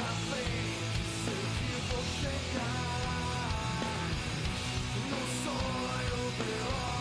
Não sou eu, pior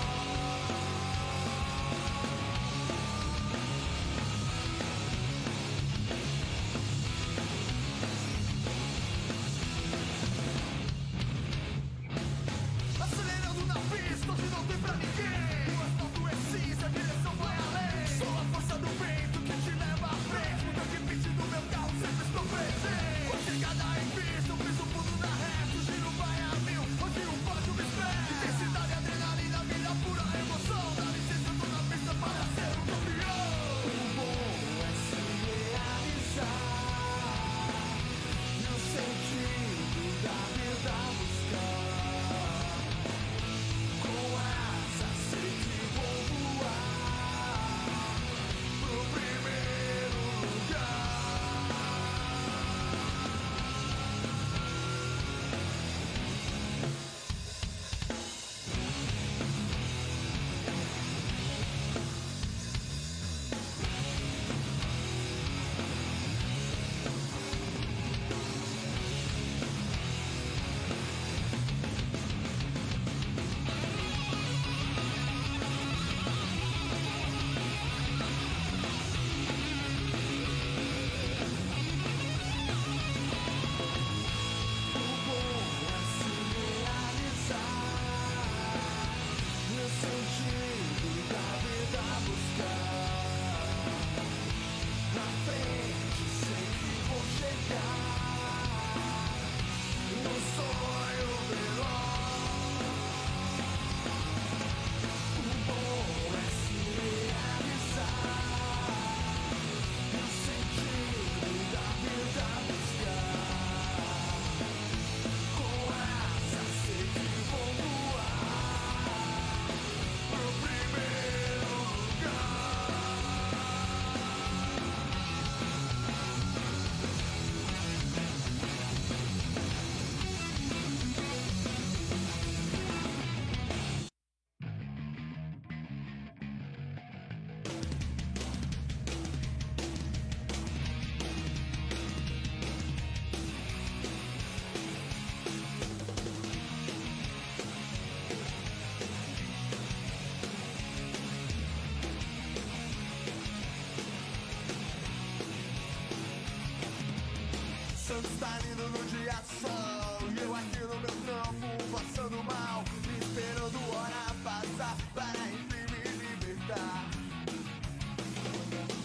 Está lindo no dia sol E eu aqui no meu campo passando mal Esperando hora passar para enfim me libertar.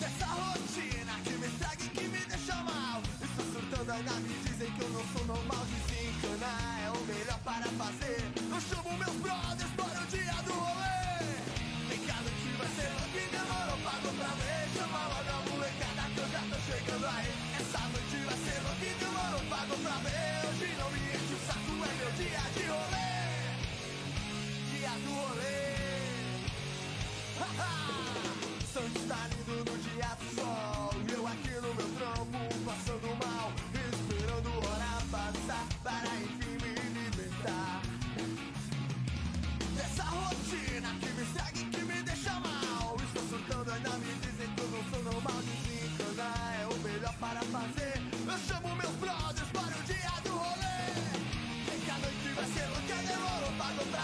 Dessa rotina que me segue que me deixa mal. Estou surtando ainda me dizem que eu não sou normal. Desencanar é o melhor para fazer. Eu chamo meus brothers para o dia do rolê. Tem que vai ser louco e demorou pra ver. Chama logo a molecada que eu já tô chegando aí pago pra ver hoje não me enche o saco, é meu dia de rolê. Dia do rolê. Santos tá lindo no dia do sol.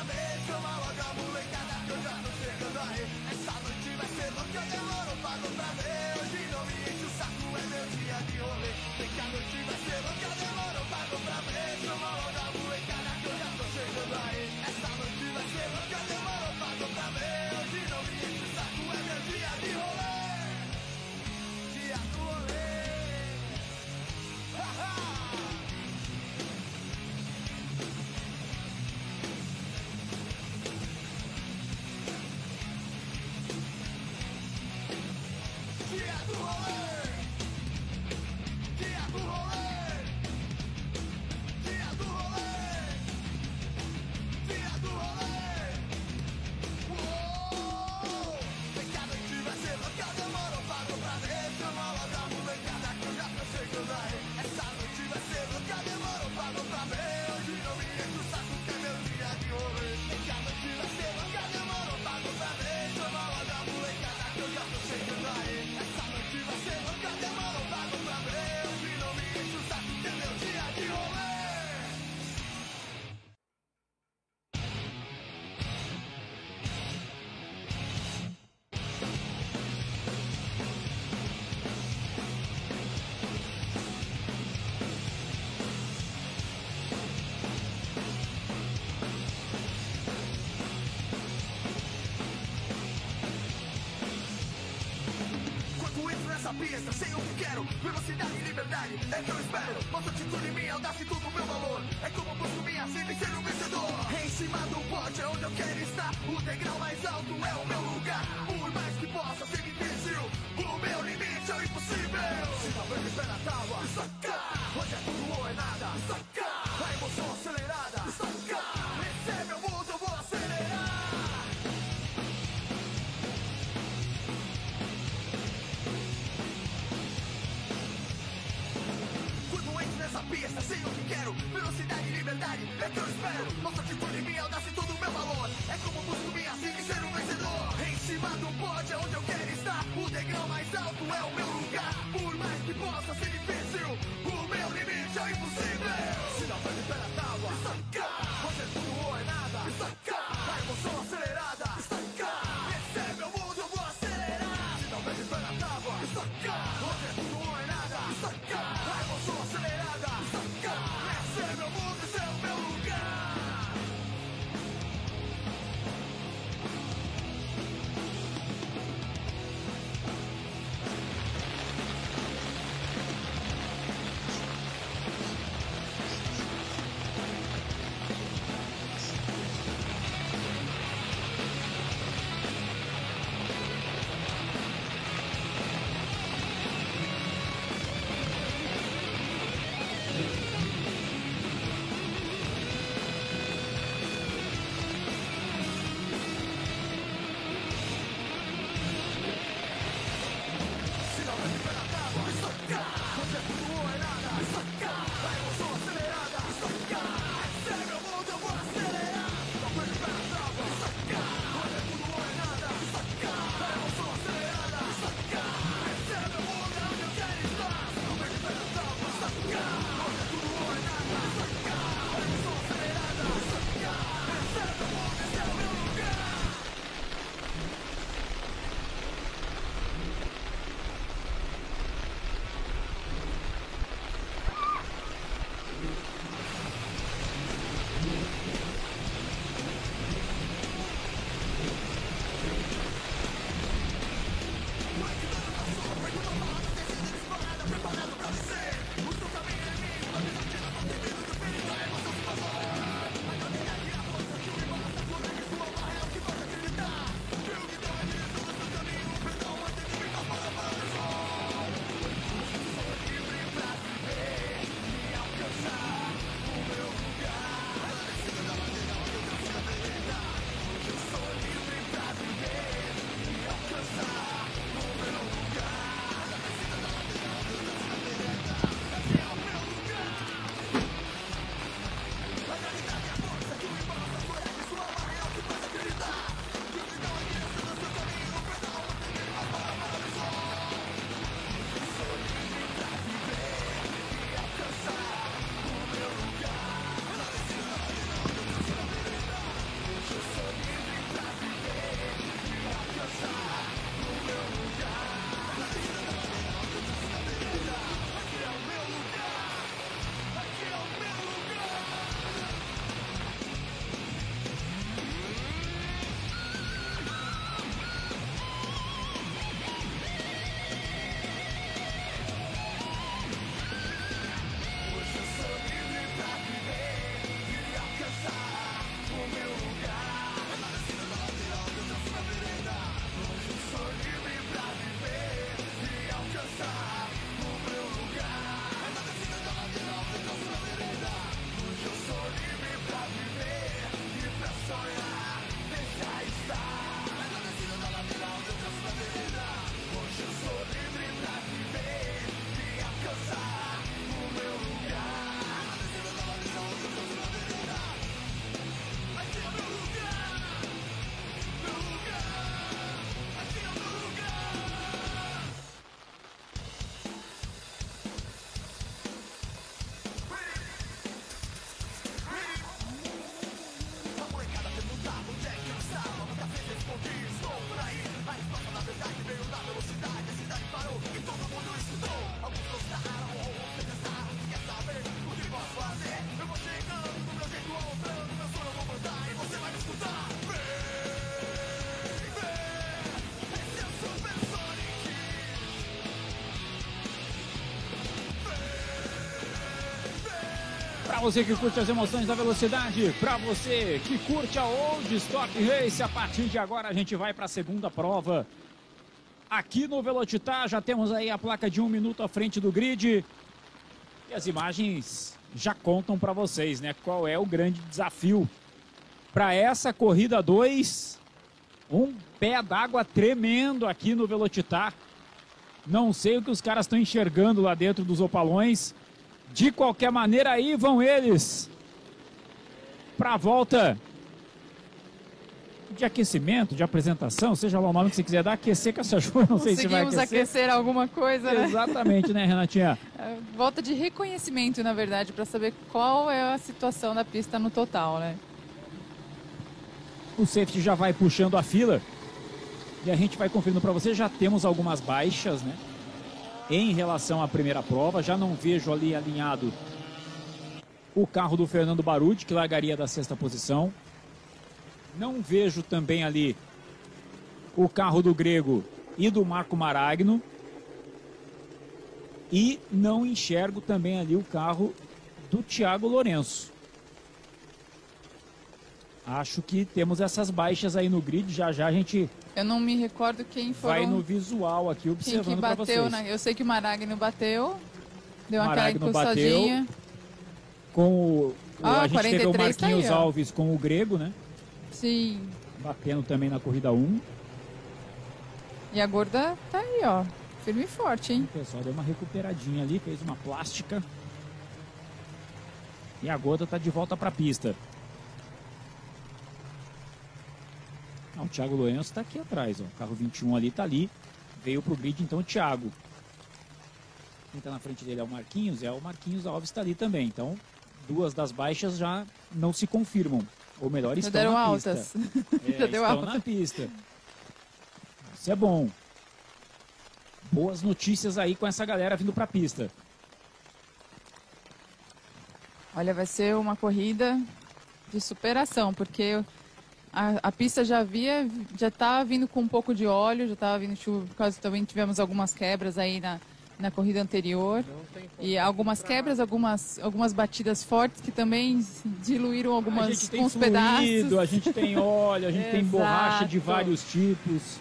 vez que eu maloca a molecada que eu já tô chegando aí Essa noite vai ser louca, eu demoro pago pra ver Hoje não me enche o saco, é meu dia de rolê Vem que a noite vai ser louca, eu demoro. pista, sei o que quero. Velocidade e liberdade é que eu espero. Nossa atitude, minha audácia e todo o meu valor. É como consumir assim e ser um vencedor. Em cima do pote é onde eu quero estar. O degrau mais alto é o meu lugar. Por mais que possa ser difícil, o meu limite é o impossível. Se não me espera a tábua, saca. Hoje é tudo ou é nada, saca. quero Velocidade, liberdade, é que eu espero. Nossa atitude, minha audácia e todo o meu valor. É como busco minha sede assim ser um vencedor. Em cima do pódio é onde eu quero estar. O degrau mais alto é o meu lugar. Por mais que possa ser difícil O meu limite é o impossível. Se não for pela tábua, sacar você que curte as emoções da velocidade, para você que curte a Old Stock Race, a partir de agora a gente vai para a segunda prova. Aqui no Velocitar já temos aí a placa de um minuto à frente do grid. E as imagens já contam para vocês, né? Qual é o grande desafio para essa corrida 2. Um pé d'água tremendo aqui no Velocitar. Não sei o que os caras estão enxergando lá dentro dos opalões. De qualquer maneira, aí vão eles para a volta de aquecimento, de apresentação, seja lá o nome que você quiser dar, aquecer com essa chuva, não sei se vai Conseguimos aquecer. aquecer alguma coisa, né? Exatamente, né, Renatinha? É, Volta de reconhecimento, na verdade, para saber qual é a situação da pista no total, né? O safety já vai puxando a fila e a gente vai conferindo para você. Já temos algumas baixas, né? Em relação à primeira prova, já não vejo ali alinhado o carro do Fernando Baruti, que largaria da sexta posição. Não vejo também ali o carro do Grego e do Marco Maragno. E não enxergo também ali o carro do Thiago Lourenço. Acho que temos essas baixas aí no grid. Já já a gente Eu não me recordo quem foram, vai no visual aqui quem observando que para bateu, vocês. né? Eu sei que o Maragno bateu, deu aquela Maragno encostadinha. Com o, Ah, a gente teve o 43 tá aí, Marquinhos. Alves com o Grego, né? Sim. Batendo também na corrida 1. E a gorda tá aí, ó. Firme e forte, hein? O pessoal deu uma recuperadinha ali, fez uma plástica. E a Gorda tá de volta para a pista. Ah, o Thiago Lourenço tá aqui atrás, ó. O carro 21 ali tá ali. Veio pro grid então o Thiago. Quem tá na frente dele é o Marquinhos, é o Marquinhos Alves tá ali também. Então, duas das baixas já não se confirmam. Ou melhor, estão deram na altas. pista. É, Já deu estão alta. na pista. Isso é bom. Boas notícias aí com essa galera vindo pra pista. Olha, vai ser uma corrida de superação, porque a, a pista já havia, já estava vindo com um pouco de óleo, já estava vindo chuva, por causa também tivemos algumas quebras aí na, na corrida anterior. E algumas quebras, algumas, algumas batidas fortes que também diluíram a algumas gente tem alguns fluido, pedaços. a gente tem óleo, a gente tem borracha de vários tipos.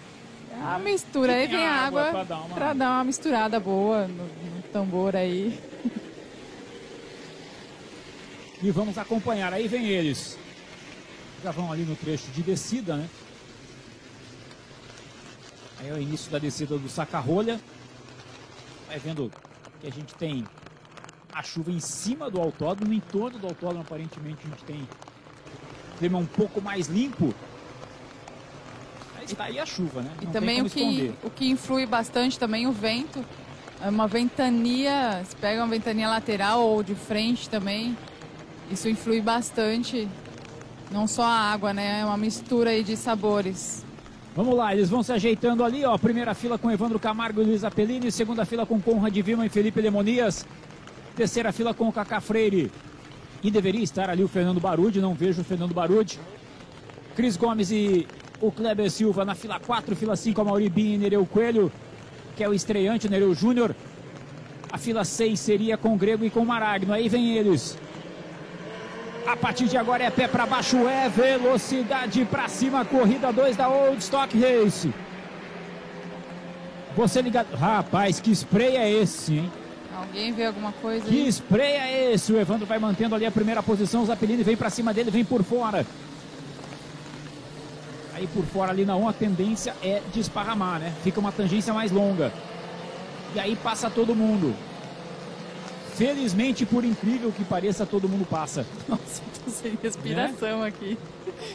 A mistura, aí vem a água água pra dar uma- dar uma misturada boa no, no tambor aí. E vamos acompanhar. Aí vem eles. Já vão ali no trecho de descida, né? Aí é o início da descida do saca-rolha. Vai vendo que a gente tem a chuva em cima do autódromo, em torno do autódromo aparentemente a gente tem clima um pouco mais limpo. Mas tá aí a chuva, né? E Não também tem o que, esconder. o que influi bastante também o vento. É uma ventania, se pega uma ventania lateral ou de frente também, isso influi bastante. Não só a água, né? É uma mistura aí de sabores. Vamos lá, eles vão se ajeitando ali, ó. Primeira fila com Evandro Camargo e Luiz Apellini. Segunda fila com Conrad Vilma e Felipe Lemonias. Terceira fila com o Cacá Freire. E deveria estar ali o Fernando Barude, não vejo o Fernando Barude. Cris Gomes e o Kleber Silva na fila 4, fila 5, a Mauri Bin e Nereu Coelho, que é o estreante, Nereu Júnior. A fila 6 seria com Grego e com Maragno. Aí vem eles. A partir de agora é pé para baixo, é velocidade para cima, corrida 2 da Old Stock Race. Você ligado. Rapaz, que spray é esse, hein? Alguém vê alguma coisa Que aí? spray é esse? O Evandro vai mantendo ali a primeira posição. O Zapelini vem para cima dele, vem por fora. Aí por fora ali na 1 a tendência é de esparramar, né? Fica uma tangência mais longa. E aí passa todo mundo. Felizmente, por incrível que pareça, todo mundo passa. Nossa, tô sem respiração aqui.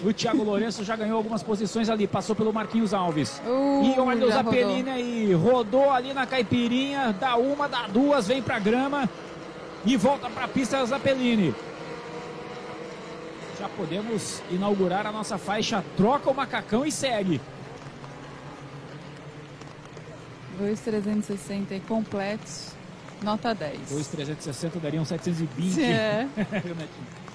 O Thiago Lourenço já ganhou algumas posições ali, passou pelo Marquinhos Alves. Uh, e o já Zapelini aí, rodou ali na caipirinha, dá uma, dá duas, vem pra grama e volta pra pista Zapelini. Já podemos inaugurar a nossa faixa, troca o macacão e segue. 2,360 aí completos, nota 10. 2,360 dariam 720. É.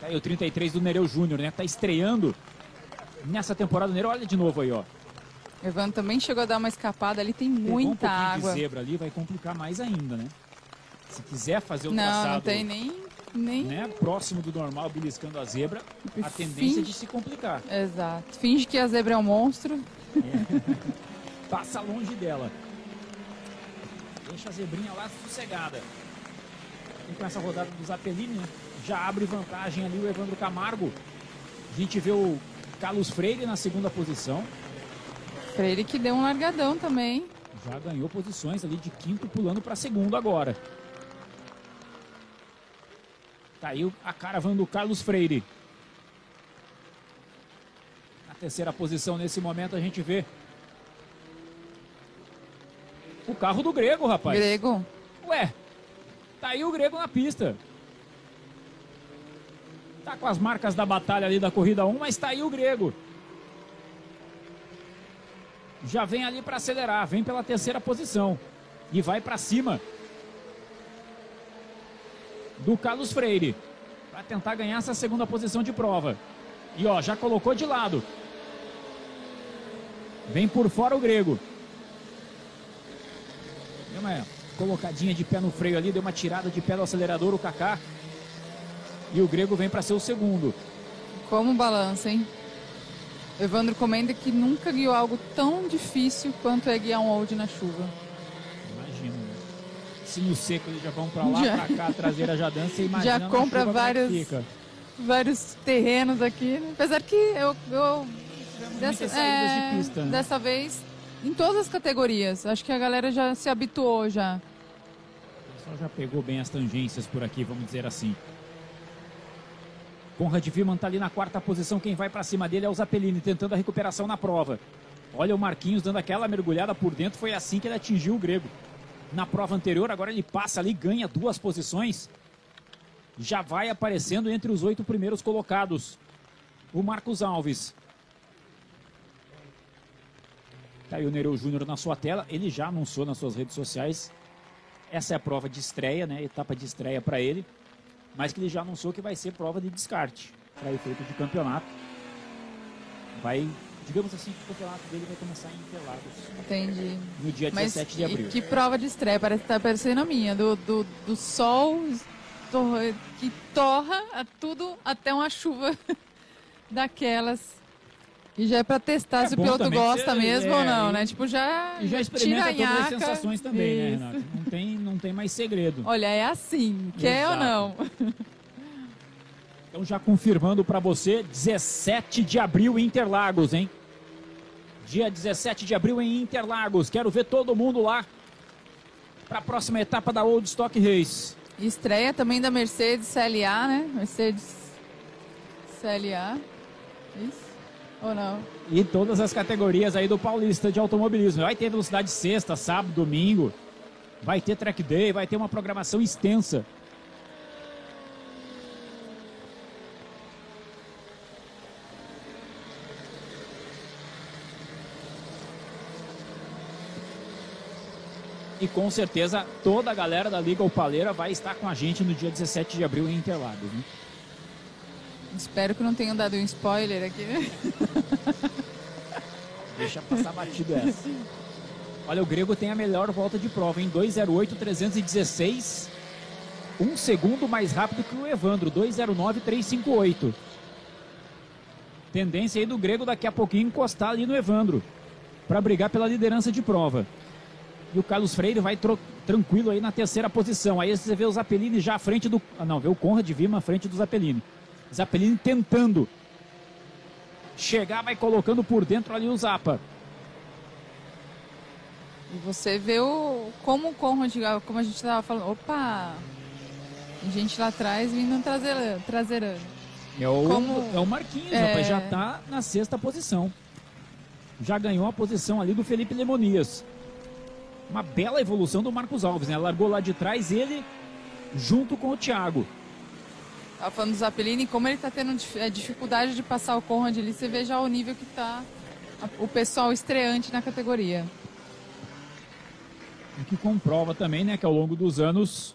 Tá aí o 33 do Nereu Júnior, né? Tá estreando nessa temporada. O Nereu, olha de novo aí, ó. Evandro também chegou a dar uma escapada ali, tem Pegou um muita pouquinho água. de zebra ali, vai complicar mais ainda, né? Se quiser fazer o Não, traçado não tem nem. nem... né, próximo do normal, beliscando a zebra, a tendência é de se complicar. Exato. Finge que a zebra é um monstro. Passa longe dela. Deixa a zebrinha lá sossegada. E com essa rodada do Zapelini, né, já abre vantagem ali o Evandro Camargo. A gente vê o Carlos Freire na segunda posição. Freire que deu um largadão também. Já ganhou posições ali de quinto, pulando para segundo agora. Tá aí a caravana do Carlos Freire. Na terceira posição, nesse momento, a gente vê o carro do Grego, rapaz. Grego. Ué, tá aí o Grego na pista. Tá com as marcas da batalha ali da corrida 1, mas tá aí o Grego. Já vem ali para acelerar, vem pela terceira posição e vai para cima do Carlos Freire para tentar ganhar essa segunda posição de prova. E ó, já colocou de lado. Vem por fora o Grego. Deu uma colocadinha de pé no freio ali, deu uma tirada de pé no acelerador o Kaká. E o Grego vem para ser o segundo. Como balança, hein? Evandro comenta que nunca guiou algo tão difícil quanto é guiar um old na chuva. Imagina. né? Se no seco eles já vão para lá, para cá, a traseira já dança, imagina Já compra é vários-. Vários terrenos aqui. né? Apesar que eu. eu muitas saídas de pista, né? Dessa vez, em todas as categorias. Acho que a galera já se habituou já. O pessoal já pegou bem as tangências por aqui, vamos dizer assim. Conrad Viman tá ali na quarta posição. Quem vai para cima dele é o Zapelini, tentando a recuperação na prova. Olha o Marquinhos dando aquela mergulhada por dentro. Foi assim que ele atingiu o Grego. Na prova anterior, agora ele passa ali, ganha duas posições. Já vai aparecendo entre os oito primeiros colocados. O Marcos Alves. Tá aí o Nereu Júnior na sua tela. Ele já anunciou nas suas redes sociais essa é a prova de estreia, né? Etapa de estreia para ele. Mas que ele já anunciou que vai ser prova de descarte para efeito de campeonato. Vai, digamos assim, que o campeonato dele vai começar em Interlagos Entendi. no dia Mas 17 de abril. que prova de estreia, parece que tá parecendo a minha, do, do, do sol que torra a tudo até uma chuva daquelas. E já é pra testar É se o piloto gosta ser- mesmo é, ou não, né? Tipo, já, E já experimenta todas as sensações também, né, Isso. Renato? Não tem, não tem mais segredo. Olha, é assim, quer ou Exato. não? Então já confirmando para você, 17 de abril em Interlagos, hein? Dia 17 de abril em Interlagos. Quero ver todo mundo lá para a próxima etapa da Old Stock Race. Estreia também da Mercedes CLA, né? Mercedes CLA. Isso? Ou não? E todas as categorias aí do Paulista de automobilismo. Vai ter velocidade sexta, sábado, domingo. Vai ter track day, vai ter uma programação extensa. E com certeza toda a galera da Liga Opaleira vai estar com a gente no dia 17 de abril em Interlagos. Né? Espero que não tenham dado um spoiler aqui? Deixa passar batido essa. Olha, o Grego tem a melhor volta de prova, em 208-316. Um segundo mais rápido que o Evandro, 209-358. Tendência aí do Grego daqui a pouquinho encostar ali no Evandro. Para brigar pela liderança de prova. E o Carlos Freire vai tranquilo aí na terceira posição. Aí você vê o Zapelini já à frente do. Ah, não, vê o Conrad Vima à frente do Zapelini. Zapelini tentando chegar, vai colocando por dentro ali o Zapa. E você vê o, como o Conrad, como a gente estava falando. Opa! Tem gente lá atrás vindo traseira, traseirando. É o, Como- é o Marquinhos, É. rapaz, já está na sexta posição. Já ganhou a posição ali do Felipe Lemonias. Uma bela evolução do Marcos Alves, né? Largou lá de trás ele junto com o Thiago. Tava falando do Zapelini, como ele tá tendo é, dificuldade de passar o Conrad ali, você vê já o nível que tá a- o pessoal estreante na categoria. O que comprova também, né, que ao longo dos anos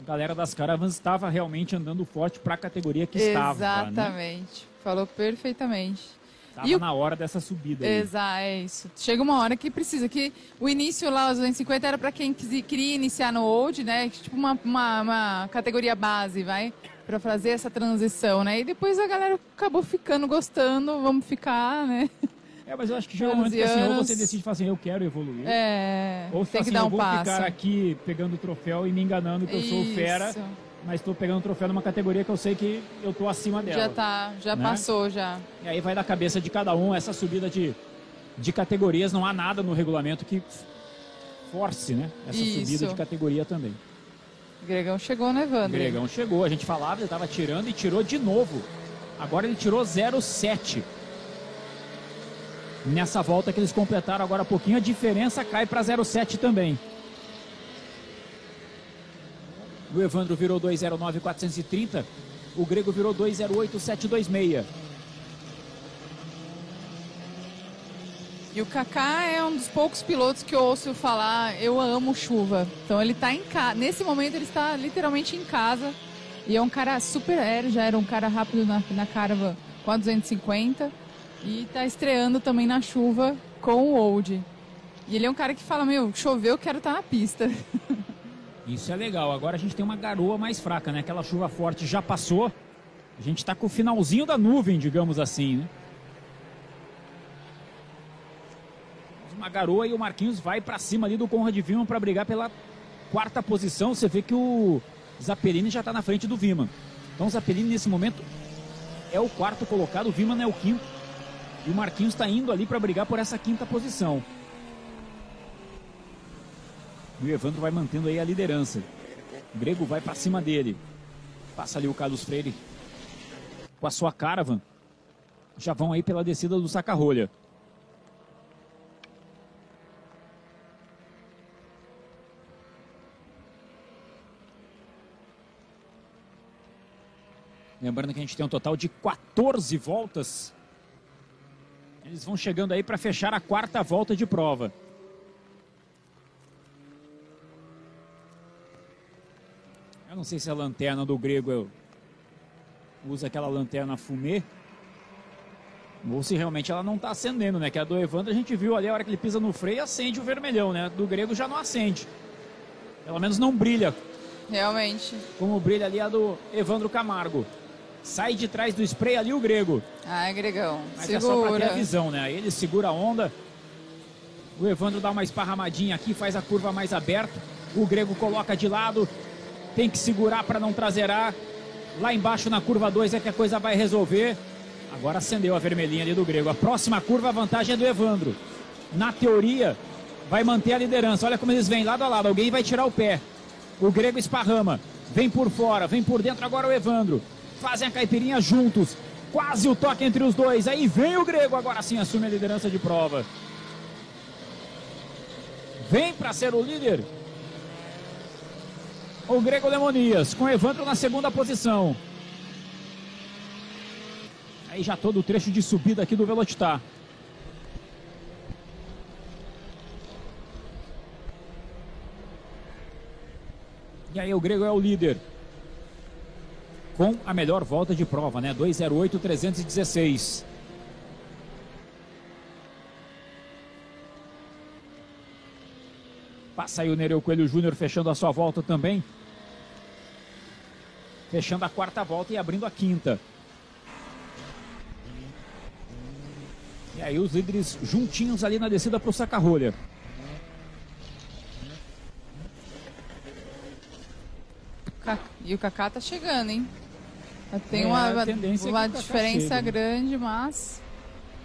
a galera das caravans estava realmente andando forte para a categoria que estava. Né? Exatamente. Falou perfeitamente. Tava E o- na hora dessa subida. Exato, é isso. Chega uma hora que precisa, que o início lá, os 250, era para quem queria iniciar no old, né? Tipo uma, uma, uma categoria base, vai? Para fazer essa transição, né? E depois a galera acabou ficando, gostando, vamos ficar, né? É, mas eu acho que chega um Anos momento que assim, ou você decide falar assim, eu quero evoluir. É, Ou você tem fala que assim, dar eu um vou passo. ficar aqui pegando o troféu e me enganando que eu sou o fera, Isso. mas estou pegando o troféu numa categoria que eu sei que eu tô acima dela. Já tá, já né? passou, já. E aí vai da cabeça de cada um essa subida de, de categorias. Não há nada no regulamento que force, né? Essa Isso. subida de categoria também. Gregão chegou, né, Evandro? Gregão chegou, a gente falava, ele estava tirando e tirou de novo. Agora ele tirou 0,7. Nessa volta que eles completaram agora há pouquinho, a diferença cai para 0,7 também. O Evandro virou 2,09,430. O Grego virou 2,08,726. E o Kaká é um dos poucos pilotos que eu ouço falar, eu amo chuva. Então ele tá em casa, nesse momento ele está literalmente em casa. E é um cara super aéreo, já era um cara rápido na, na Caravan com a 250. E tá estreando também na chuva com o Old. E ele é um cara que fala, meu, choveu, eu quero estar na pista. Isso é legal. Agora a gente tem uma garoa mais fraca, né? Aquela chuva forte já passou. A gente tá com o finalzinho da nuvem, digamos assim, né? Uma garoa e o Marquinhos vai pra cima ali do Conrad Viman para brigar pela quarta posição. Você vê que o Zapelini já tá na frente do Viman. Então o Zapelini nesse momento é o quarto colocado, o Viman é o quinto. E o Marquinhos está indo ali para brigar por essa quinta posição. E o Evandro vai mantendo aí a liderança. O Grego vai para cima dele. Passa ali o Carlos Freire com a sua caravan. Já vão aí pela descida do saca-rolha. Lembrando que a gente tem um total de 14 voltas. Eles vão chegando aí para fechar a quarta volta de prova. Eu não sei se a lanterna do grego usa aquela lanterna fumê. Ou se realmente ela não está acendendo, né? Que a do Evandro a gente viu ali a hora que ele pisa no freio acende o vermelhão, né? Do grego já não acende. Pelo menos não brilha Realmente. como brilha ali a do Evandro Camargo. Sai de trás do spray ali o grego. Ai, Gregão, Mas é só pra ter a segura. visão, né? Aí ele segura a onda. O Evandro dá uma esparramadinha aqui, faz a curva mais aberta. O Grego coloca de lado. Tem que segurar para não traseirar. Lá embaixo na curva 2 é que a coisa vai resolver. Agora acendeu a vermelhinha ali do Grego. A próxima curva, a vantagem é do Evandro. Na teoria, vai manter a liderança. Olha como eles vêm lado a lado. Alguém vai tirar o pé. O Grego esparrama. Vem por fora, vem por dentro agora o Evandro. Fazem a caipirinha juntos. Quase o toque entre os dois. Aí vem o Grego, agora sim assume a liderança de prova. Vem para ser o líder. O Grego Lemonias, com Evandro na segunda posição. Aí já todo o trecho de subida aqui do Velocitar. E aí o Grego é o líder. Com a melhor volta de prova, né? 208-316. Passa aí o Nereu Coelho Júnior fechando a sua volta também. Fechando a quarta volta e abrindo a quinta. E aí os líderes juntinhos ali na descida para o saca-rolha. Ca- E o Kaká tá chegando, hein? Tem É, uma, a tendência é uma diferença né? grande, mas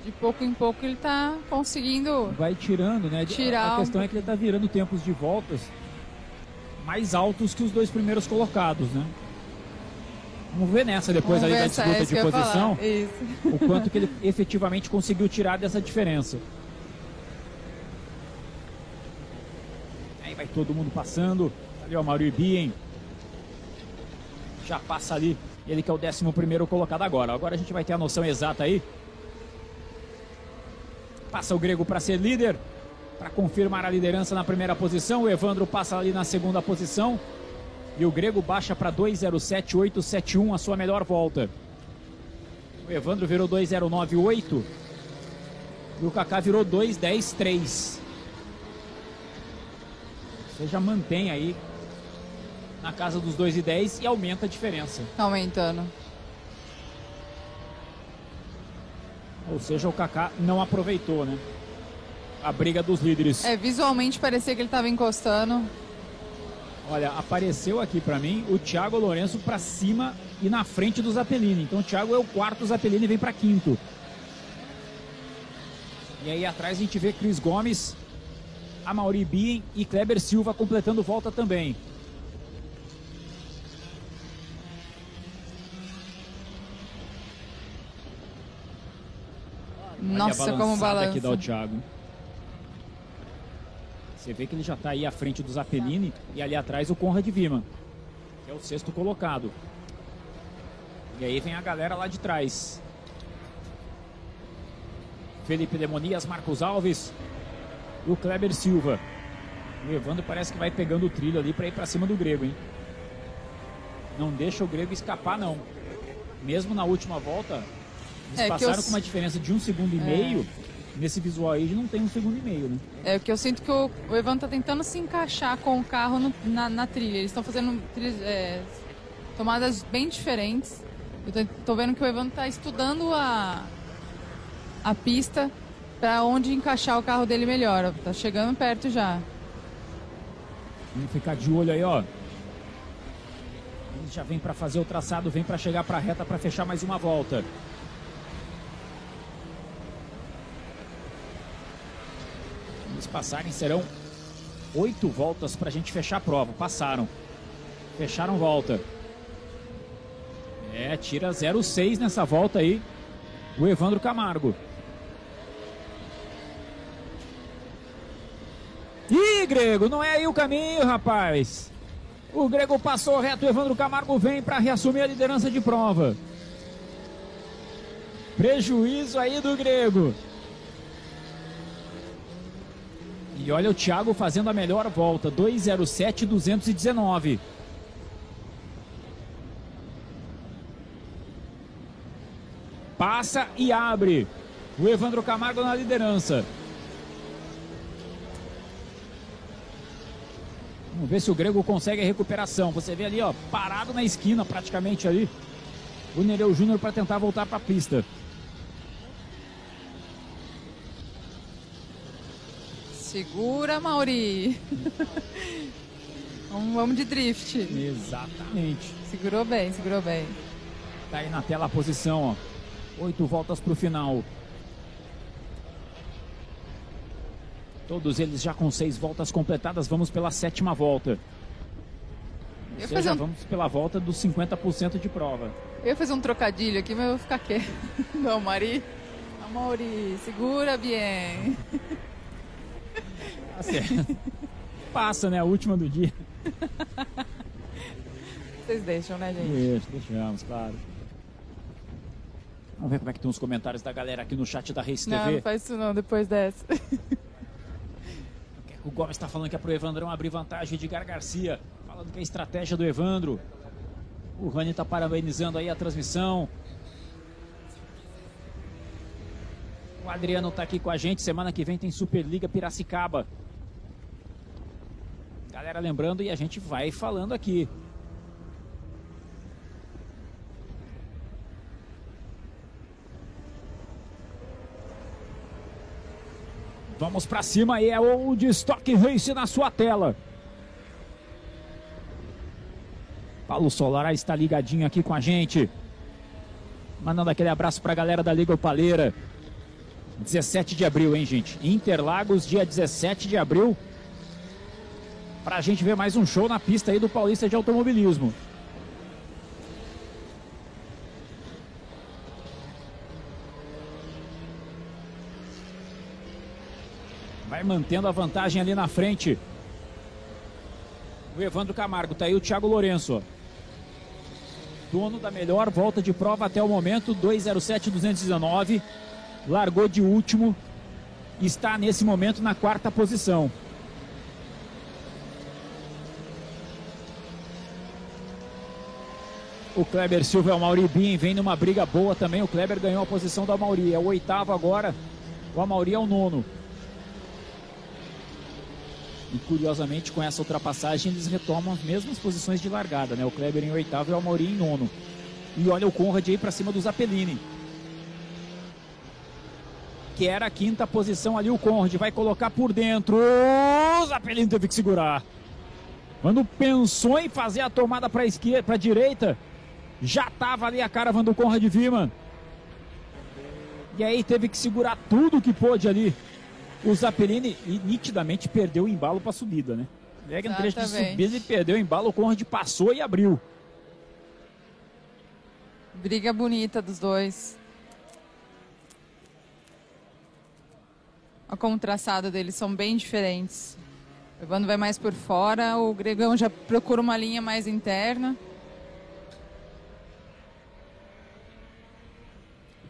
de pouco em pouco ele tá conseguindo. Vai tirando, né? Tirar a um questão é que ele está virando tempos de voltas mais altos que os dois primeiros colocados, né? Vamos ver nessa depois Vamos ali da disputa é de posição. o quanto que ele efetivamente conseguiu tirar dessa diferença. Aí vai todo mundo passando. Ali ó, o Mauri Bien. Já passa ali. Ele que é o 11 primeiro colocado agora. Agora a gente vai ter a noção exata aí. Passa o Grego para ser líder. Para confirmar a liderança na primeira posição. O Evandro passa ali na segunda posição. E o Grego baixa para 2,07871 a sua melhor volta. O Evandro virou 2,098 E o Kaká virou 2, 10, 3. Você já mantém aí na casa dos 2 e 10 e aumenta a diferença. Tá aumentando. Ou seja, o Kaká não aproveitou, né? A briga dos líderes. É, visualmente parecia que ele tava encostando. Olha, apareceu aqui pra mim o Thiago Lourenço pra cima e na frente do Zapelini. Então o Thiago é o quarto, o Zapelini vem pra quinto. E aí atrás a gente vê Cris Gomes, Amauri Bien e Kleber Silva completando volta também. Olha a Nossa, como balançada que dá o balança. Thiago. Você vê que ele já está aí à frente do Zapelini e ali atrás o Conrad Viman, que é o sexto colocado. E aí vem a galera lá de trás. Felipe Demonias, Marcos Alves e o Kleber Silva. O Evandro parece que vai pegando o trilho ali para ir para cima do Grego, hein? Não deixa o Grego escapar, não. Mesmo na última volta, eles É passaram eu- com uma diferença de um segundo e É. meio. Nesse visual aí, não tem um segundo e meio, né? É que eu sinto que o, o Evan tá tentando se encaixar com o carro no- na, na trilha. Eles estão fazendo é, tomadas bem diferentes. Eu tô, tô vendo que o Evan tá estudando a, a pista para onde encaixar o carro dele melhor. Tá chegando perto já. Vamos ficar de olho aí, ó. Ele já vem para fazer o traçado, vem para chegar para a reta para fechar mais uma volta. Passarem serão oito voltas para a gente fechar a prova. Passaram. Fecharam volta. É, tira 0,6 nessa volta aí. O Evandro Camargo. Ih, Grego, não é aí o caminho, rapaz. O Grego passou reto, o Evandro Camargo vem para reassumir a liderança de prova. Prejuízo aí do Grego. E olha o Thiago fazendo a melhor volta, 207 219. Passa e abre. O Evandro Camargo na liderança. Vamos ver se o Grego consegue a recuperação. Você vê ali, ó, parado na esquina praticamente ali. O Nereu Júnior para tentar voltar para a pista. Segura, Mauri. vamos, de drift. Exatamente. Segurou bem, segurou bem. Tá aí na tela a posição, ó. Oito voltas para o final. Todos eles já com seis voltas completadas. Vamos pela sétima volta. Ou Eu seja, um- vamos pela volta dos 50% de prova. Eu ia fazer um trocadilho aqui, mas eu vou ficar quieto. Não, Mari. Mauri, segura bem. Certo. Passa, né? A última do dia. Vocês deixam, né, gente? Deixa, deixamos, claro. Vamos ver como é que estão os comentários da galera aqui no chat da Race Não, TV. não faz isso não, depois dessa. O Gomes está falando que é pro Evandrão abrir vantagem de Gar Garcia. Falando que é a estratégia do Evandro. O Rani está parabenizando aí a transmissão. O Adriano está aqui com a gente. Semana que vem tem Superliga Piracicaba. Galera lembrando e a gente vai falando aqui. Vamos pra cima e é o Stock Race na sua tela. Paulo Solar está ligadinho aqui com a gente. Mandando aquele abraço pra galera da Liga Opaleira. 17 de abril, hein, gente? Interlagos, dia 17 de abril. Pra gente ver mais um show na pista aí do Paulista de Automobilismo. Vai mantendo a vantagem ali na frente. O Evandro Camargo, tá aí o Thiago Lourenço. Dono da melhor volta de prova até o momento, 207-219. Largou de último. Está nesse momento na quarta posição. O Kleber Silva é o Mauri Bin, vem numa briga boa também. O Kleber ganhou a posição da Mauri, é o oitavo agora. O Amauri é o nono. E curiosamente, com essa ultrapassagem, eles retomam as mesmas posições de largada, né? O Kleber em oitavo e o Amauri em nono. E olha o Conrad aí para cima do Zapelini. Que era a quinta posição ali, o Conrad vai colocar por dentro. O Zapelini teve que segurar. Quando pensou em fazer a tomada para a esquerda, para a direita, já estava ali a caravan do Conrad Viman. E aí teve que segurar tudo que pôde ali. O Zapelini e nitidamente perdeu o embalo para a subida, né? Pega no trecho de subida e perdeu o embalo, o Conrad passou e abriu. Briga bonita dos dois. Como o traçado deles são bem diferentes. O Evandro vai mais por fora, o Gregão já procura uma linha mais interna.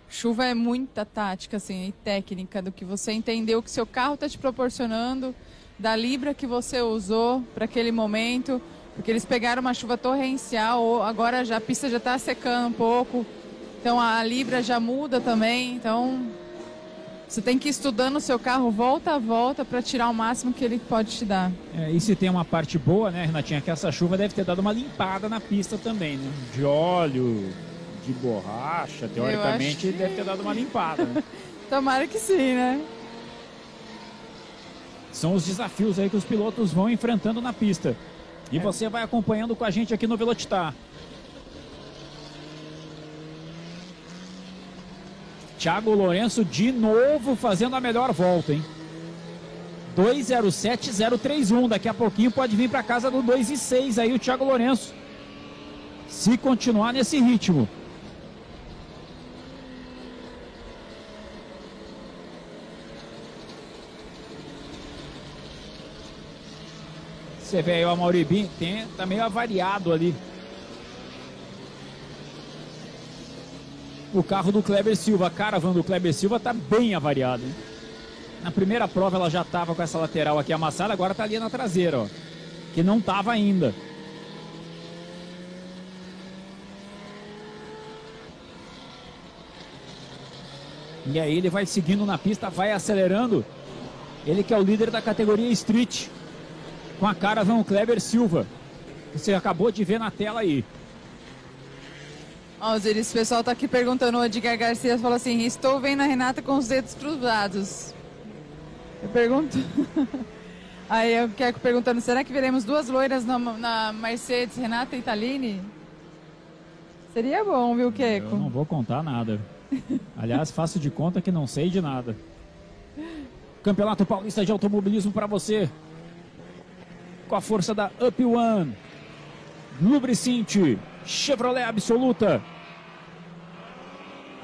Chuva é muita tática assim, e técnica do que você entendeu que seu carro está te proporcionando, da libra que você usou para aquele momento, porque eles pegaram uma chuva torrencial, agora já a pista já está secando um pouco, então a libra já muda também, então você tem que ir estudando o seu carro volta a volta para tirar o máximo que ele pode te dar. É, e se tem uma parte boa, né, Renatinha, que essa chuva deve ter dado uma limpada na pista também, né? De óleo, de borracha, teoricamente que- deve ter dado uma limpada. né? Tomara que sim, né? São os desafios aí que os pilotos vão enfrentando na pista. E você vai acompanhando com a gente aqui no Velocitar. Thiago Lourenço de novo fazendo a melhor volta, hein? 207-031. Daqui a pouquinho pode vir para casa do 2 e 6 aí o Thiago Lourenço. Se continuar nesse ritmo. Você vê aí o Amauribim, tem, tá meio avariado ali. O carro do Kleber Silva, a caravan do Kleber Silva tá bem avariado. hein? Na primeira prova ela já tava com essa lateral aqui amassada, agora tá ali na traseira, ó. Que não tava ainda. E aí ele vai seguindo na pista, vai acelerando. Ele que é o líder da categoria Street com a caravan Kleber Silva. que Você acabou de ver na tela aí. Ó, Osiris, o pessoal tá aqui perguntando, o Edgar Garcia falou assim, estou vendo a Renata com os dedos cruzados. Eu pergunto... Aí eu quero perguntando, será que veremos duas loiras na, na Mercedes, Renata e Italine? Seria bom, viu, Eu Keco? não vou contar nada. Aliás, faço de conta que não sei de nada. Campeonato Paulista de Automobilismo para você. Com a força da Up One, Lubricinte, Chevrolet Absoluta.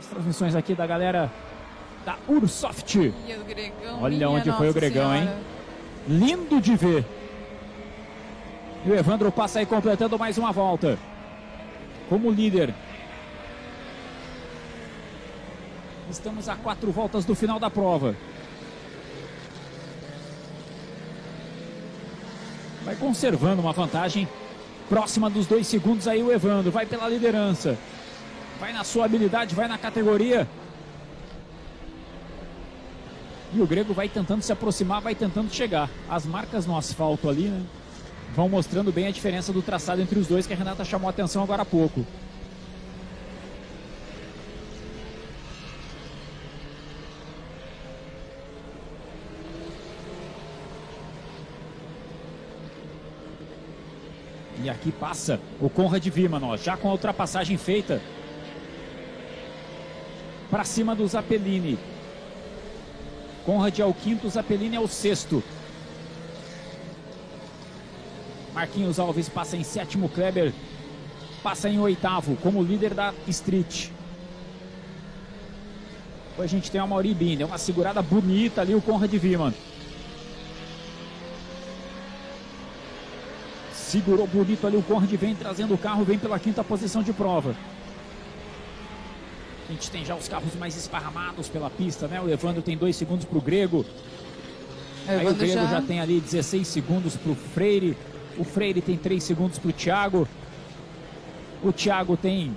Transmissões aqui da galera da Ursoft. Gregão, Olha onde foi o Gregão, hein? Senhora. Lindo de ver. E o Evandro passa aí completando mais uma volta. Como líder. Estamos a quatro voltas do final da prova. Vai conservando uma vantagem próxima dos dois segundos aí o Evandro. Vai pela liderança. Vai na sua habilidade, vai na categoria. E o Grego vai tentando se aproximar, vai tentando chegar. As marcas no asfalto ali, né? Vão mostrando bem a diferença do traçado entre os dois que a Renata chamou a atenção agora há pouco. E aqui passa o Conrad Viman, ó, já com a ultrapassagem feita. Para cima do Zapelini. Conrad é o quinto, Zapelini é o sexto. Marquinhos Alves passa em sétimo, Kleber passa em oitavo, como líder da Street. Depois a gente tem o Mauri Binder, uma segurada bonita ali, o Conrad Viman. Segurou bonito ali o Conrad, vem trazendo o carro, vem pela quinta posição de prova. A gente tem já os carros mais esparramados pela pista, né? O Evandro tem dois segundos para o Grego. O Aí o Grego já... já- tem ali 16 segundos para o Freire. O Freire tem 3 segundos para o Thiago. O Thiago tem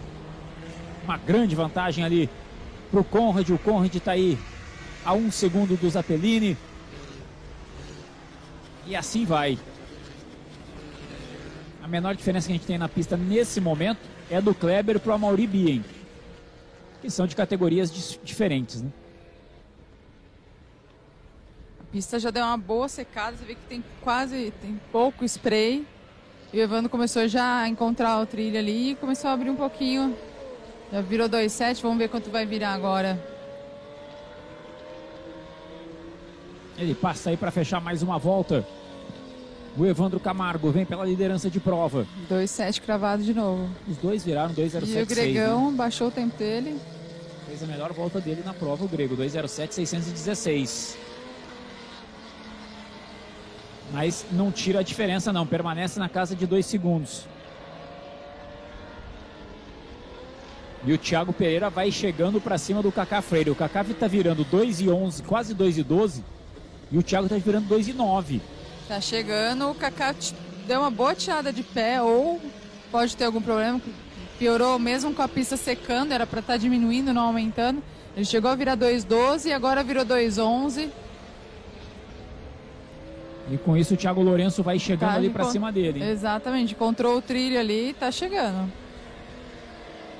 uma grande vantagem ali para o Conrad. O Conrad está aí a um segundo do Zapelini. E assim vai. A menor diferença que a gente tem na pista nesse momento é do Kleber para o Amaury Bien, que são de categorias diferentes, né? A pista já deu uma boa secada, você vê que tem quase, tem pouco spray. E o Evandro começou já a encontrar o trilho ali e começou a abrir um pouquinho. Já virou 2,7, vamos ver quanto vai virar agora. Ele passa aí para fechar mais uma volta. O Evandro Camargo vem pela liderança de prova. 2,7 cravado de novo. Os dois viraram 2,076. E o Gregão baixou o tempo dele. né? Fez a melhor volta dele na prova, o Grego, 2,07,616. Mas não tira a diferença não, permanece na casa de 2 segundos. E o Thiago Pereira vai chegando para cima do Kaká Freire. O Kaká está virando 2,11, quase 2,12. E o Thiago está virando 2,9. Tá chegando, o Kaká deu uma boa tirada de pé, ou pode ter algum problema, piorou mesmo com a pista secando, era para estar diminuindo, não aumentando. Ele chegou a virar 2,12 e agora virou 2,11. E com isso o Thiago Lourenço vai chegando Tá, ali para cima dele. hein? Exatamente, encontrou o trilho ali e tá chegando.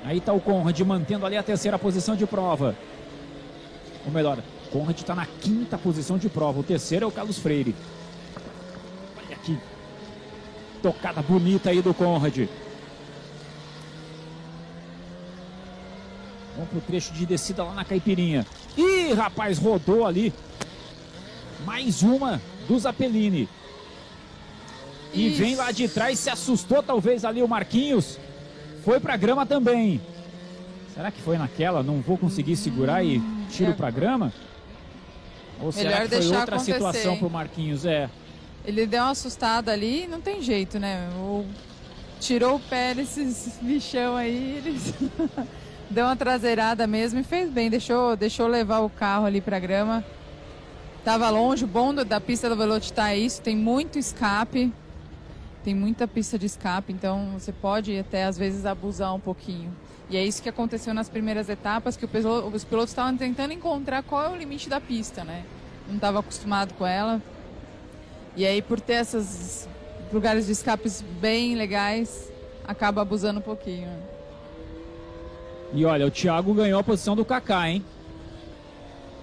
Aí tá o Conrad mantendo ali a terceira posição de prova. Ou melhor, Conrad está na quinta posição de prova. O terceiro é o Carlos Freire. Aqui. Tocada bonita aí do Conrad. Vamos pro trecho de descida lá na Caipirinha. Ih, rapaz, rodou ali. Mais uma do Zapelini. E Ixi. vem lá de trás, se assustou talvez ali o Marquinhos. Foi pra grama também. Será que foi naquela? Não vou conseguir segurar e tiro é. pra grama? Ou será Melhor que foi outra situação hein? pro Marquinhos? É. Ele deu uma assustada ali, não tem jeito, né? O... Tirou o pé desses bichão aí, eles deu uma traseirada mesmo e fez bem, deixou, deixou levar o carro ali pra grama. Tava longe, o bom da pista do Velocitar é isso, tem muito escape, tem muita pista de escape, então você pode até às vezes abusar um pouquinho. E é isso que aconteceu nas primeiras etapas, que os pilotos estavam tentando encontrar qual é o limite da pista, né? Não estava acostumado com ela. E aí, por ter esses lugares de escapes bem legais, acaba abusando um pouquinho. E olha, o Thiago ganhou a posição do Kaká, hein?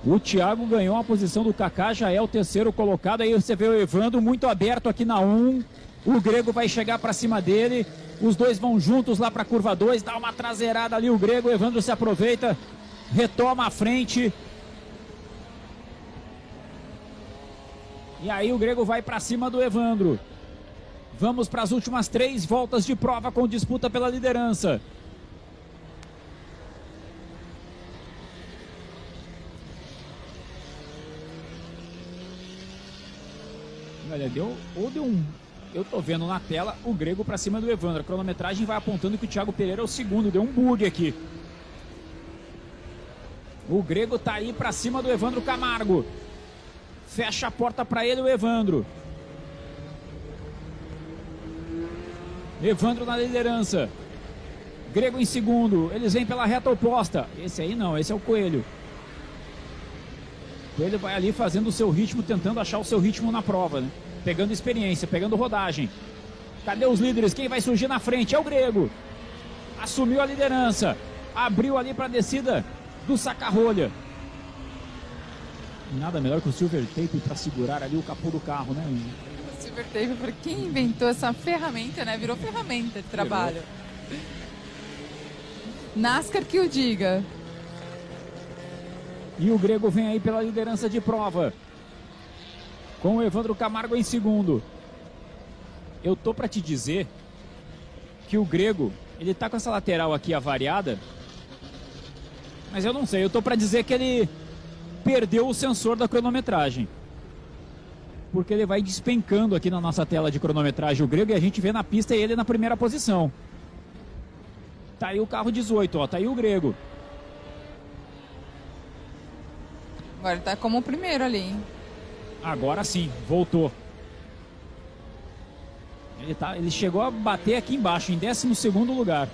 O Thiago ganhou a posição do Kaká, já é o terceiro colocado. Aí você vê o Evandro muito aberto aqui na 1. O Grego vai chegar pra cima dele. Os dois vão juntos lá pra curva 2. Dá uma traseirada ali o Grego. O Evandro se aproveita. Retoma a frente. E aí o Grego vai pra cima do Evandro. Vamos para as últimas três voltas de prova com disputa pela liderança. Olha, deu, ou deu um. Eu tô vendo na tela o grego pra cima do Evandro. A cronometragem vai apontando que o Thiago Pereira é o segundo. Deu um bug aqui. O grego tá aí pra cima do Evandro Camargo. Fecha a porta pra ele o Evandro. Evandro na liderança. Grego em segundo. Eles vêm pela reta oposta. Esse aí não, esse é o Coelho. Coelho vai ali fazendo o seu ritmo, tentando achar o seu ritmo na prova, né? Pegando experiência, pegando rodagem. Cadê os líderes? Quem vai surgir na frente? É o Grego. Assumiu a liderança. Abriu ali para a descida do saca-rolha. Nada melhor que o silver tape para segurar ali o capô do carro, né? O Silver Tape, por quem inventou essa ferramenta, né? Virou ferramenta de trabalho. NASCAR que o diga. E o Grego vem aí pela liderança de prova. Com o Evandro Camargo em segundo. Eu tô para te dizer que o Grego, ele tá com essa lateral aqui avariada. Mas eu não sei, eu tô para dizer que ele perdeu o sensor da cronometragem. Porque ele vai despencando aqui na nossa tela de cronometragem o Grego e a gente vê na pista ele na primeira posição. Tá aí o carro 18, ó, tá aí o Grego. Agora ele tá como o primeiro ali, hein? Agora sim, voltou. Ele, tá, ele chegou a bater aqui embaixo, em 12 lugar.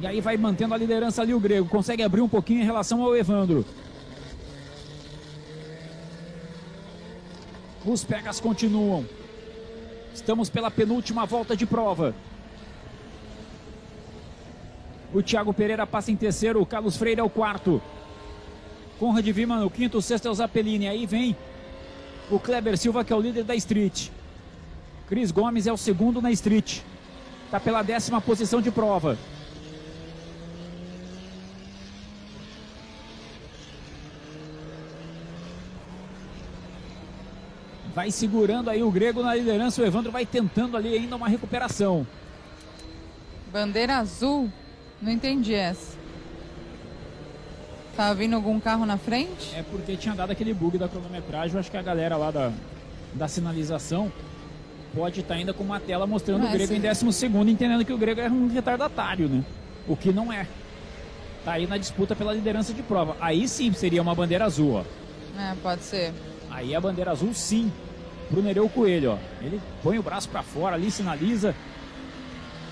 E aí vai mantendo a liderança ali o Grego. Consegue abrir um pouquinho em relação ao Evandro. Os pegas continuam. Estamos pela penúltima volta de prova. O Thiago Pereira passa em terceiro, o Carlos Freire é o quarto. Conrad Vima no quinto, o sexto é o Zapelini. Aí vem o Kleber Silva, que é o líder da Street. Cris Gomes é o segundo na Street. Está pela décima posição de prova. Vai segurando aí o Grego na liderança. O Evandro vai tentando ali ainda uma recuperação. Bandeira azul. Não entendi essa. Tá vindo algum carro na frente? É porque tinha dado aquele bug da cronometragem. Eu acho que a galera lá da, da sinalização pode estar ainda com uma tela mostrando o Grego em décimo segundo, entendendo que o Grego é um retardatário, né? O que não é. Tá aí na disputa pela liderança de prova. Aí sim seria uma bandeira azul, ó. É, pode ser. Aí a bandeira azul sim pro Nereu Coelho, ó. Ele põe o braço pra fora ali, sinaliza.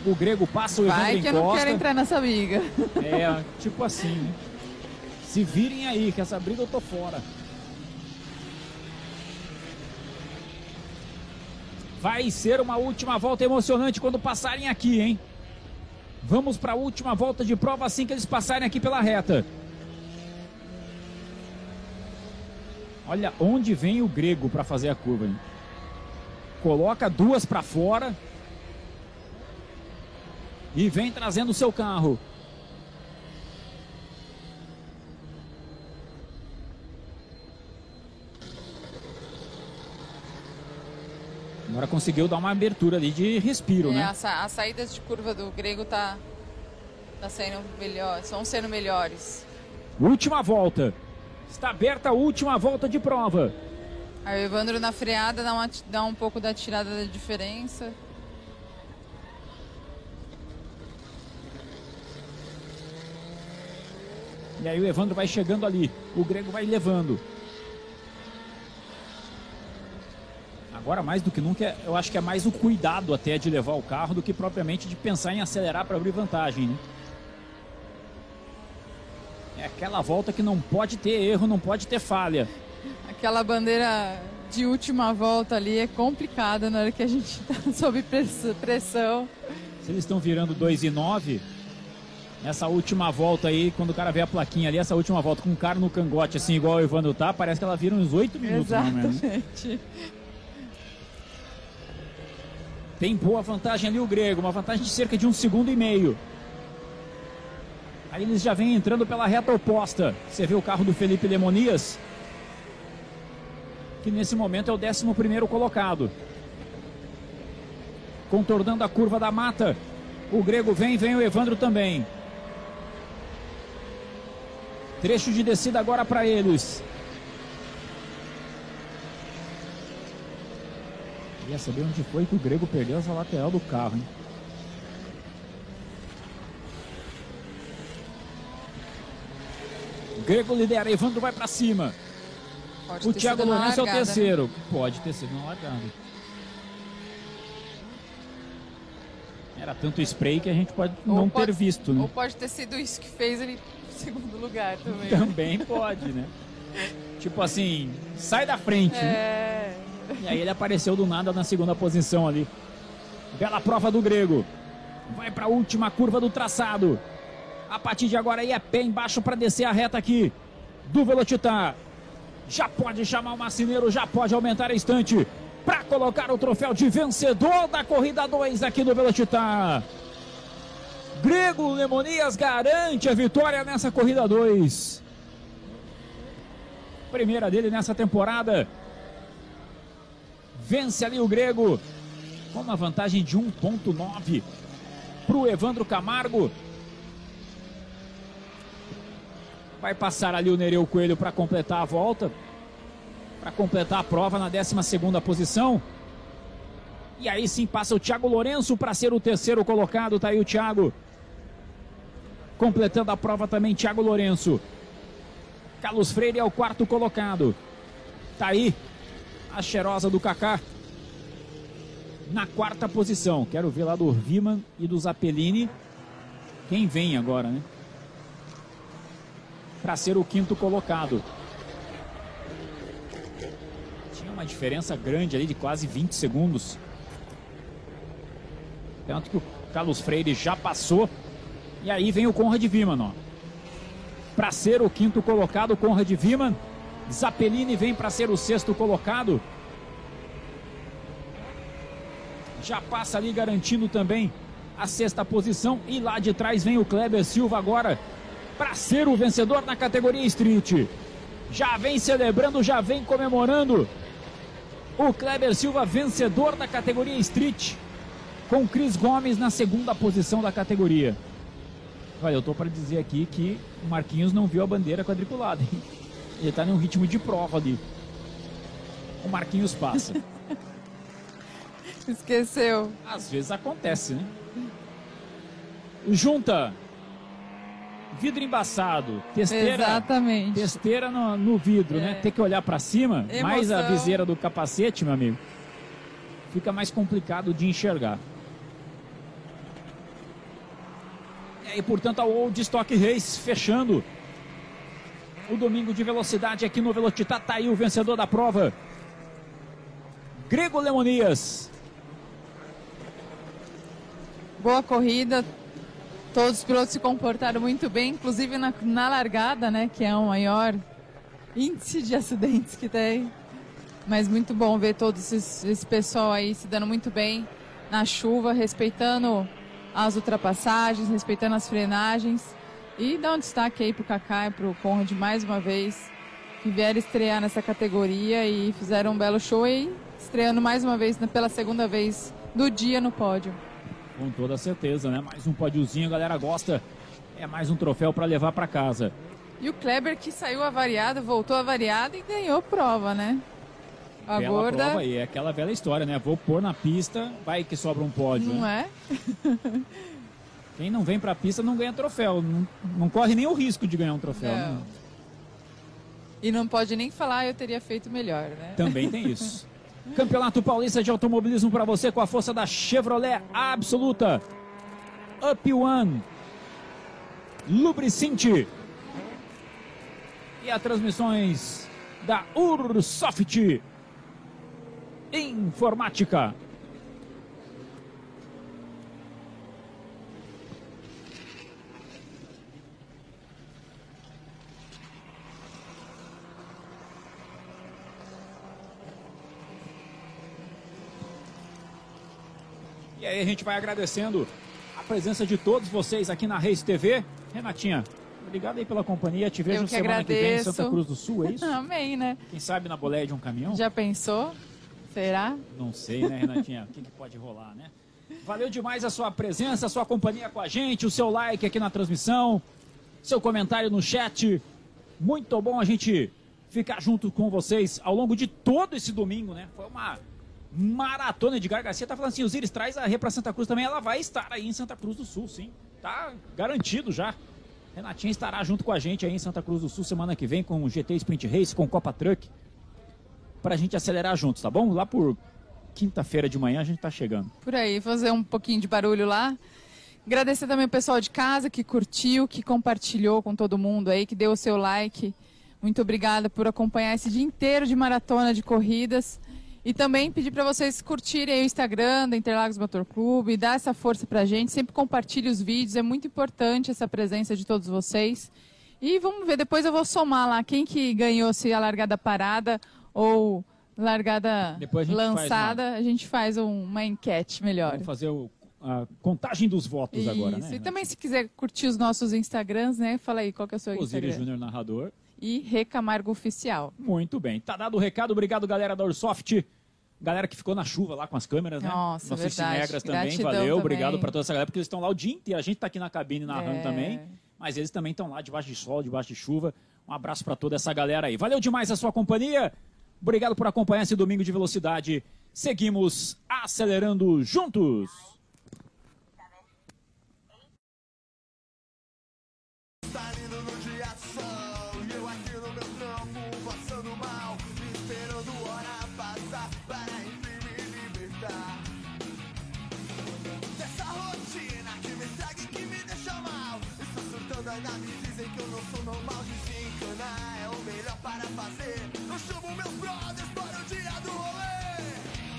O Grego passa, o Evandro Vai que eu não encosta. quero entrar nessa briga. É, tipo assim, né? Se virem aí, que essa briga eu tô fora. Vai ser uma última volta emocionante quando passarem aqui, hein? Vamos para a última volta de prova assim que eles passarem aqui pela reta. Olha onde vem o grego para fazer a curva, hein? Coloca duas para fora e vem trazendo o seu carro. Agora conseguiu dar uma abertura ali de respiro, É, né? a as saídas de curva do grego tá, tá sendo melhor, estão sendo melhores. Última volta. Está aberta a última volta de prova. Aí o Evandro na freada dá, uma, dá um pouco da tirada da diferença. E aí o Evandro vai chegando ali. O Grego vai levando. Agora, mais do que nunca, é- eu acho que é mais o cuidado até de levar o carro do que propriamente de pensar em acelerar para abrir vantagem, né? É aquela volta que não pode ter erro, não pode ter falha. Aquela bandeira de última volta ali é complicada na hora que a gente tá sob press- pressão. Se eles estão virando 2 e 9, nessa última volta aí, quando o cara vê a plaquinha ali, essa última volta com o cara no cangote, assim, igual o Evandro tá, parece que ela vira uns 8 minutos, mais ou menos. Exatamente. Tem boa vantagem ali o Grego, uma vantagem de cerca de um segundo e meio. Aí eles já vêm entrando pela reta oposta. Você vê o carro do Felipe Lemonias, que nesse momento é o 11 primeiro colocado. Contornando a curva da mata. O Grego vem, vem o Evandro também. Trecho de descida agora para eles. Queria saber onde foi que o Grego perdeu essa lateral do carro, hein? Grego lidera, Evandro vai para cima. Pode O Thiago Lourenço é o né? terceiro. Pode ter sido na largada. Era tanto spray que a gente pode Ou não pode- ter visto, né? Ou pode ter sido isso que fez ele em segundo lugar também. Também pode, né? tipo assim, sai da frente, né? É. E aí ele apareceu do nada na segunda posição ali. Bela prova do grego. Vai para a última curva do traçado. A partir de agora aí é pé embaixo para descer a reta aqui do Velocitar. Já pode chamar o marceneiro, já pode aumentar a estante para colocar o troféu de vencedor da corrida 2 aqui do Velocitar. Grego Lemonias garante a vitória nessa corrida 2. Primeira dele nessa temporada. Vence ali o Grego com uma vantagem de 1.9 para o Evandro Camargo. Vai passar ali o Nereu Coelho para completar a volta, para completar a prova na 12ª posição. E aí sim passa o Thiago Lourenço para ser o terceiro colocado, tá aí o Thiago. Completando a prova também Thiago Lourenço. Carlos Freire é o quarto colocado. Tá aí a cheirosa do Kaká na quarta posição. Quero ver lá do Orviman e do Zapelini quem vem agora, né? Para ser o quinto colocado. Tinha uma diferença grande ali de quase 20 segundos. Tanto que o Carlos Freire já passou. E aí vem o Conrad Viman. Para ser o quinto colocado, Conrad Viman. Zappellini vem para ser o sexto colocado. Já passa ali garantindo também a sexta posição. E lá de trás vem o Kleber Silva agora para ser o vencedor na categoria Street. Já vem celebrando, já vem comemorando. O Kleber Silva vencedor da categoria Street. Com Cris Gomes na segunda posição da categoria. Olha, eu tô para dizer aqui que o Marquinhos não viu a bandeira quadriculada. Hein? Ele tá num ritmo de prova ali. O Marquinhos passa. Esqueceu. Às vezes acontece, né? Junta. Vidro embaçado, testeira, Exatamente. testeira no, no vidro, É. né? Ter que olhar para cima, mais a Emoção. viseira do capacete, meu amigo. Fica mais complicado de enxergar. E aí, portanto, a Old Stock Race fechando o domingo de velocidade aqui no Velocitar. Tá aí o vencedor da prova. Grego Lemonias. Boa corrida. Todos os pilotos se comportaram muito bem, inclusive na, na largada, né? Que é o maior índice de acidentes que tem. Mas muito bom ver todo esse pessoal aí se dando muito bem na chuva, respeitando as ultrapassagens, respeitando as frenagens. E dá um destaque aí pro Kaká e pro Conrad mais uma vez, que vieram estrear nessa categoria e fizeram um belo show e estreando mais uma vez, né, pela segunda vez do dia no pódio. Com toda certeza, né? Mais um pódiozinho, a galera gosta. É mais um troféu para levar para casa. E o Kleber que saiu avariado, voltou avariado e ganhou prova, né? A Bela gorda, prova aí, é aquela velha história, né? Vou pôr na pista, vai que sobra um pódio. não né? é? Quem não vem pra pista não ganha troféu. Não, não corre nem o risco de ganhar um troféu. Não. né? E não pode nem falar, eu teria feito melhor, né? Também tem isso. Campeonato Paulista de Automobilismo para você com a força da Chevrolet absoluta. Up One. Lubricinte. E as transmissões da Ursoft. Informática. Aí a gente vai agradecendo a presença de todos vocês aqui na Reis TV. Renatinha, obrigado aí pela companhia. Te vejo Eu que semana que vem em agradeço. Santa Cruz do Sul, é isso? Amém, né? Quem sabe na boleia de um caminhão? Já pensou? Será? Não sei, né, Renatinha? O que, que pode rolar, né? Valeu demais a sua presença, a sua companhia com a gente, o seu like aqui na transmissão, seu comentário no chat. Muito bom a gente ficar junto com vocês ao longo de todo esse domingo, né? Foi uma maratona de Garcia. Tá falando assim, Osiris, traz a Rê pra Santa Cruz também. Ela vai estar aí em Santa Cruz do Sul, sim. Tá garantido já. Renatinha estará junto com a gente aí em Santa Cruz do Sul semana que vem com o GT Sprint Race, com Copa Truck pra gente acelerar juntos, tá bom? Lá por quinta-feira de manhã a gente tá chegando. Por aí, fazer um pouquinho de barulho lá. Agradecer também o pessoal de casa que curtiu, que compartilhou com todo mundo aí, que deu o seu like. Muito obrigada por acompanhar esse dia inteiro de maratona de corridas. E também pedir para vocês curtirem o Instagram da Interlagos Motor Clube, dar essa força pra gente. Sempre compartilhe os vídeos, é muito importante essa presença de todos vocês. E vamos ver, depois eu vou somar lá quem que ganhou, se a largada parada ou largada Depois a gente faz lançada. A gente faz um- uma enquete melhor. Vamos fazer o- a contagem dos votos agora, Isso. né? E também se quiser curtir os nossos Instagrams, né? Fala aí qual que é o seu Osiris Instagram. Júnior narrador. E Recamargo Oficial. Muito bem. Tá dado o recado. Obrigado, galera da Ursoft. Galera que ficou na chuva lá com as câmeras, né? Nossa, Nossos verdade. cinegras também. Gratidão Valeu. também. Obrigado pra toda essa galera, porque eles estão lá o dia inteiro. A gente tá aqui na cabine narrando É. também. Mas eles também estão lá debaixo de sol, debaixo de chuva. Um abraço pra toda essa galera aí. Valeu demais a sua companhia. Obrigado por acompanhar esse domingo de velocidade. Seguimos acelerando juntos. fazer. Eu chamo meus brothers para o dia do rolê.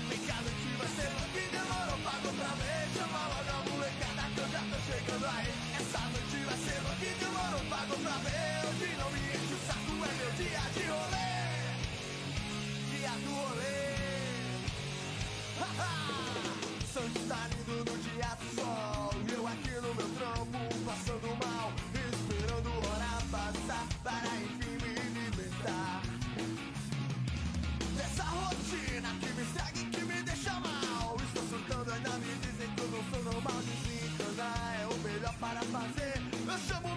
Tem casa que vai ser que demorou, pago pra ver. Chama logo a molecada que eu já tô chegando aí. Essa noite vai ser que demorou, pagou pra ver. Hoje não me enche o saco, é meu dia de rolê. Dia do rolê. Ha ha! São double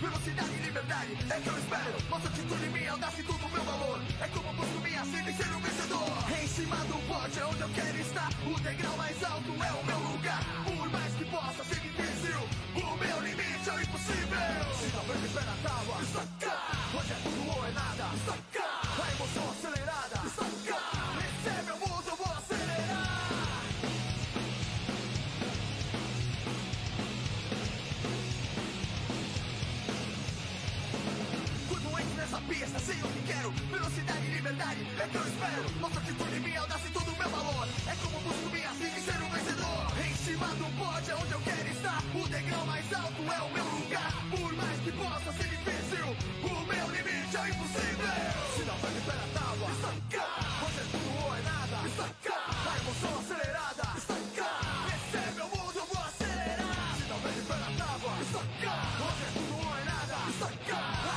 velocidad y libertad. Esto Saca, no te nada. Saca.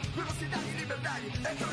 O que quero Velocidade e